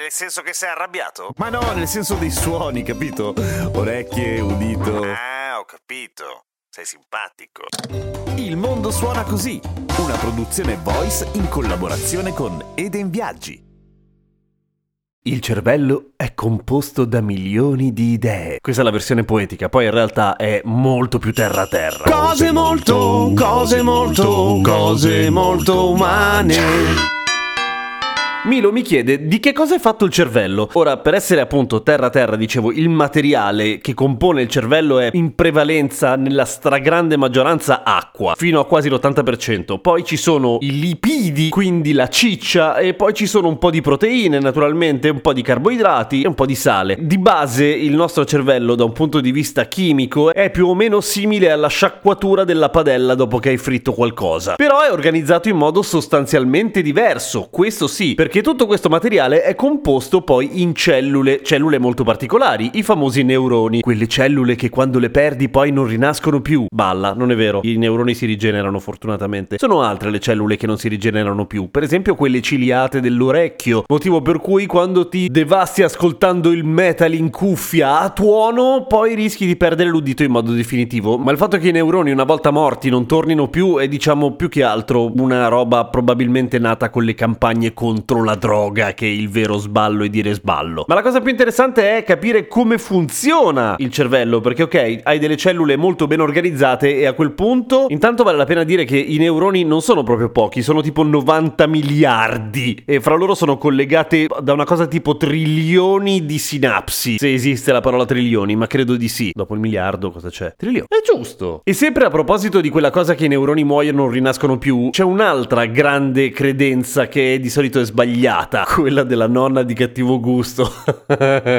Nel senso che sei arrabbiato? Ma no, nel senso dei suoni, capito? Orecchie, udito. Ah, ho capito. Sei simpatico. Il mondo suona così, una produzione voice in collaborazione con Eden Viaggi. Il cervello è composto da milioni di idee. Questa è la versione poetica, poi in realtà è molto più terra terra. Cose molto, cose molto, cose molto umane. Milo mi chiede di che cosa è fatto il cervello. Ora, per essere appunto terra-terra, dicevo, il materiale che compone il cervello è in prevalenza, nella stragrande maggioranza, acqua, fino a quasi l'80%. Poi ci sono i lipidi, quindi la ciccia, e poi ci sono un po' di proteine, naturalmente, un po' di carboidrati e un po' di sale. Di base, il nostro cervello, da un punto di vista chimico, è più o meno simile alla sciacquatura della padella dopo che hai fritto qualcosa. Però è organizzato in modo sostanzialmente diverso, questo sì, perché perché tutto questo materiale è composto poi in cellule, cellule molto particolari, i famosi neuroni, quelle cellule che quando le perdi poi non rinascono più. Balla, non è vero, i neuroni si rigenerano fortunatamente. Sono altre le cellule che non si rigenerano più, per esempio quelle ciliate dell'orecchio, motivo per cui quando ti devasti ascoltando il metal in cuffia a tuono, poi rischi di perdere l'udito in modo definitivo. Ma il fatto che i neuroni una volta morti non tornino più è diciamo più che altro una roba probabilmente nata con le campagne contro la droga che il vero sballo è dire sballo. Ma la cosa più interessante è capire come funziona il cervello, perché ok, hai delle cellule molto ben organizzate e a quel punto intanto vale la pena dire che i neuroni non sono proprio pochi, sono tipo 90 miliardi e fra loro sono collegate da una cosa tipo trilioni di sinapsi, se esiste la parola trilioni, ma credo di sì. Dopo il miliardo cosa c'è? Trilioni. È giusto. E sempre a proposito di quella cosa che i neuroni muoiono non rinascono più, c'è un'altra grande credenza che di solito è sbagliata sbagliata, quella della nonna di cattivo gusto.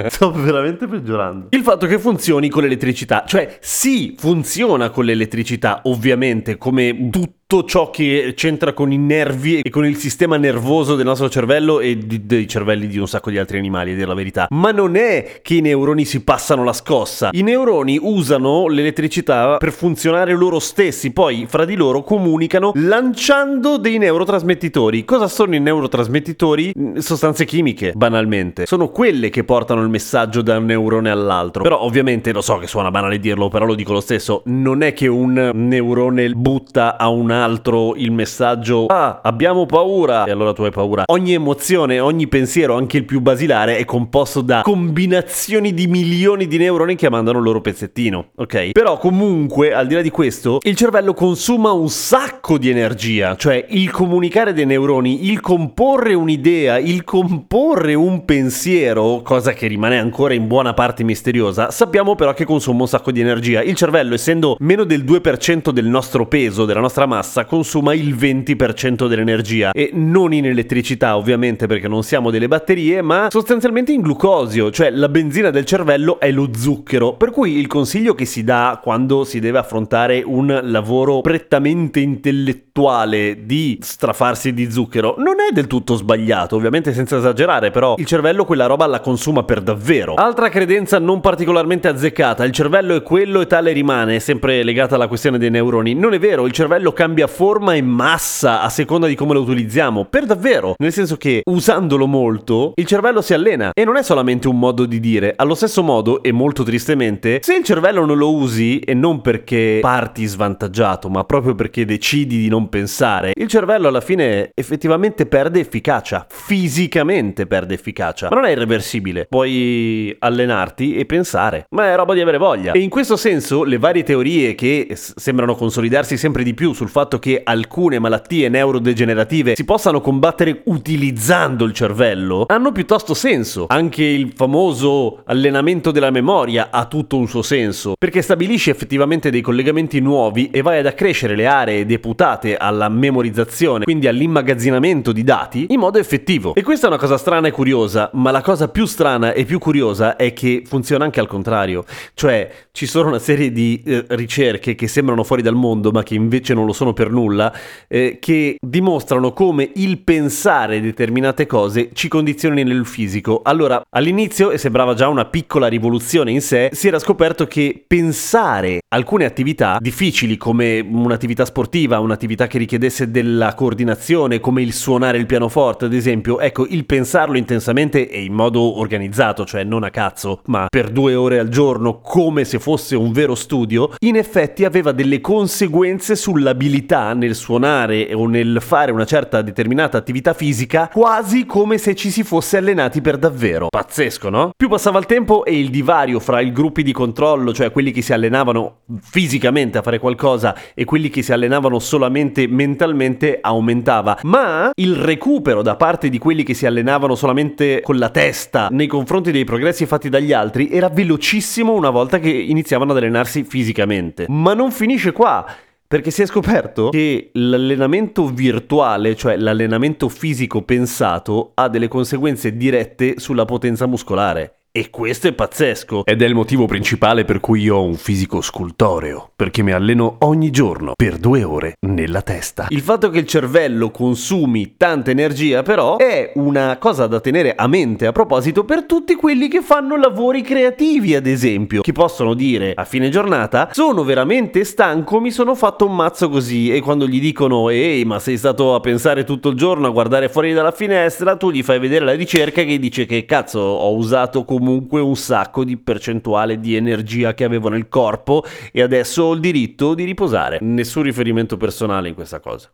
Sto veramente peggiorando. Il fatto che funzioni con l'elettricità, cioè sì, funziona con l'elettricità, ovviamente, come tutto tutto ciò che c'entra con i nervi e con il sistema nervoso del nostro cervello e di, dei cervelli di un sacco di altri animali, a dire la verità. Ma non è che i neuroni si passano la scossa. I neuroni usano l'elettricità per funzionare loro stessi, poi fra di loro comunicano lanciando dei neurotrasmettitori. Cosa sono i neurotrasmettitori? Mm, sostanze chimiche, banalmente. Sono quelle che portano il messaggio da un neurone all'altro. Però ovviamente lo so che suona banale dirlo, però lo dico lo stesso, non è che un neurone butta a un altro il messaggio ah abbiamo paura. E allora tu hai paura. Ogni emozione ogni pensiero anche il più basilare è composto da combinazioni di milioni di neuroni che mandano il loro pezzettino ok? Però comunque al di là di questo il cervello consuma un sacco di energia. Cioè il comunicare dei neuroni il comporre un'idea il comporre un pensiero cosa che rimane ancora in buona parte misteriosa sappiamo però che consuma un sacco di energia. Il cervello essendo meno del 2% del nostro peso della nostra massa massa consuma il 20% dell'energia e non in elettricità ovviamente perché non siamo delle batterie ma sostanzialmente in glucosio, cioè la benzina del cervello è lo zucchero, per cui il consiglio che si dà quando si deve affrontare un lavoro prettamente intellettuale di strafarsi di zucchero non è del tutto sbagliato, ovviamente senza esagerare, però il cervello quella roba la consuma per davvero. Altra credenza non particolarmente azzeccata, il cervello è quello e tale rimane, sempre legata alla questione dei neuroni. Non è vero, il cervello cambia cambia forma e massa a seconda di come lo utilizziamo, per davvero, nel senso che usandolo molto il cervello si allena. E non è solamente un modo di dire, allo stesso modo e molto tristemente, se il cervello non lo usi e non perché parti svantaggiato, ma proprio perché decidi di non pensare, il cervello alla fine effettivamente perde efficacia, fisicamente perde efficacia, ma non è irreversibile, puoi allenarti e pensare, ma è roba di avere voglia. E in questo senso le varie teorie che sembrano consolidarsi sempre di più sul fatto fatto che alcune malattie neurodegenerative si possano combattere utilizzando il cervello, hanno piuttosto senso. Anche il famoso allenamento della memoria ha tutto un suo senso, perché stabilisce effettivamente dei collegamenti nuovi e vai ad accrescere le aree deputate alla memorizzazione, quindi all'immagazzinamento di dati, in modo effettivo. E questa è una cosa strana e curiosa, ma la cosa più strana e più curiosa è che funziona anche al contrario. Cioè, ci sono una serie di eh, ricerche che sembrano fuori dal mondo, ma che invece non lo sono per nulla, eh, che dimostrano come il pensare determinate cose ci condizioni nel fisico. Allora, all'inizio, e sembrava già una piccola rivoluzione in sé, si era scoperto che pensare alcune attività difficili come un'attività sportiva, un'attività che richiedesse della coordinazione, come il suonare il pianoforte, ad esempio, ecco, il pensarlo intensamente e in modo organizzato, cioè non a cazzo, ma per due ore al giorno, come se fosse un vero studio, in effetti aveva delle conseguenze sull'abilità nel suonare o nel fare una certa determinata attività fisica, quasi come se ci si fosse allenati per davvero. Pazzesco, no? Più passava il tempo e il divario fra i gruppi di controllo, cioè quelli che si allenavano fisicamente a fare qualcosa e quelli che si allenavano solamente mentalmente, aumentava. Ma il recupero da parte di quelli che si allenavano solamente con la testa nei confronti dei progressi fatti dagli altri era velocissimo una volta che iniziavano ad allenarsi fisicamente. Ma non finisce qua. Perché si è scoperto che l'allenamento virtuale, cioè l'allenamento fisico pensato, ha delle conseguenze dirette sulla potenza muscolare. E questo è pazzesco. Ed è il motivo principale per cui io ho un fisico scultoreo. Perché mi alleno ogni giorno per due ore nella testa. Il fatto che il cervello consumi tanta energia, però, è una cosa da tenere a mente a proposito per tutti quelli che fanno lavori creativi, ad esempio. Che possono dire a fine giornata: Sono veramente stanco, mi sono fatto un mazzo così. E quando gli dicono: Ehi, ma sei stato a pensare tutto il giorno, a guardare fuori dalla finestra, tu gli fai vedere la ricerca che dice che cazzo ho usato come comunque un sacco di percentuale di energia che avevo nel corpo e adesso ho il diritto di riposare. Nessun riferimento personale in questa cosa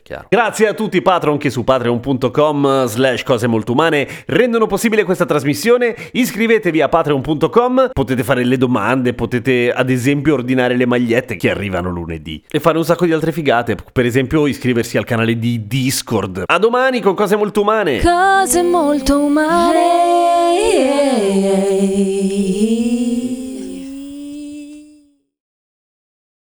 chiaro. Grazie a tutti i patron che su patreon.com slash cose molto umane rendono possibile questa trasmissione. Iscrivetevi a patreon.com, potete fare le domande, potete ad esempio ordinare le magliette che arrivano lunedì e fare un sacco di altre figate, per esempio iscriversi al canale di Discord. A domani con cose molto umane. Cose molto umane. yeah.